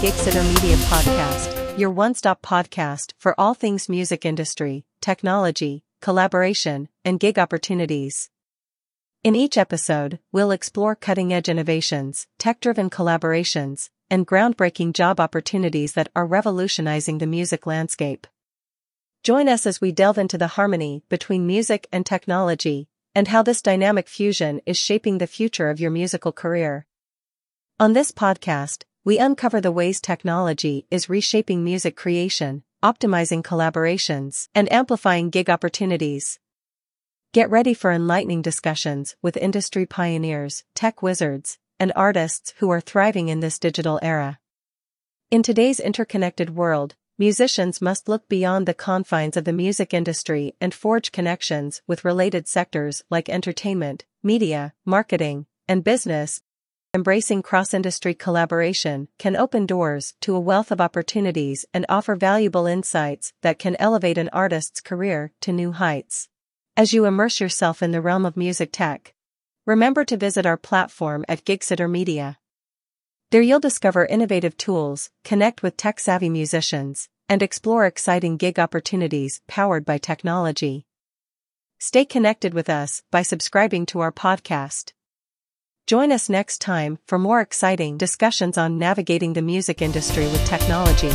Gigsitter Media Podcast, your one-stop podcast for all things music industry, technology, collaboration, and gig opportunities. In each episode, we'll explore cutting-edge innovations, tech-driven collaborations, and groundbreaking job opportunities that are revolutionizing the music landscape. Join us as we delve into the harmony between music and technology, and how this dynamic fusion is shaping the future of your musical career. On this podcast, we uncover the ways technology is reshaping music creation, optimizing collaborations, and amplifying gig opportunities. Get ready for enlightening discussions with industry pioneers, tech wizards, and artists who are thriving in this digital era. In today's interconnected world, musicians must look beyond the confines of the music industry and forge connections with related sectors like entertainment, media, marketing, and business. Embracing cross-industry collaboration can open doors to a wealth of opportunities and offer valuable insights that can elevate an artist's career to new heights. As you immerse yourself in the realm of music tech, remember to visit our platform at Gigsitter Media. There you'll discover innovative tools, connect with tech-savvy musicians, and explore exciting gig opportunities powered by technology. Stay connected with us by subscribing to our podcast. Join us next time for more exciting discussions on navigating the music industry with technology.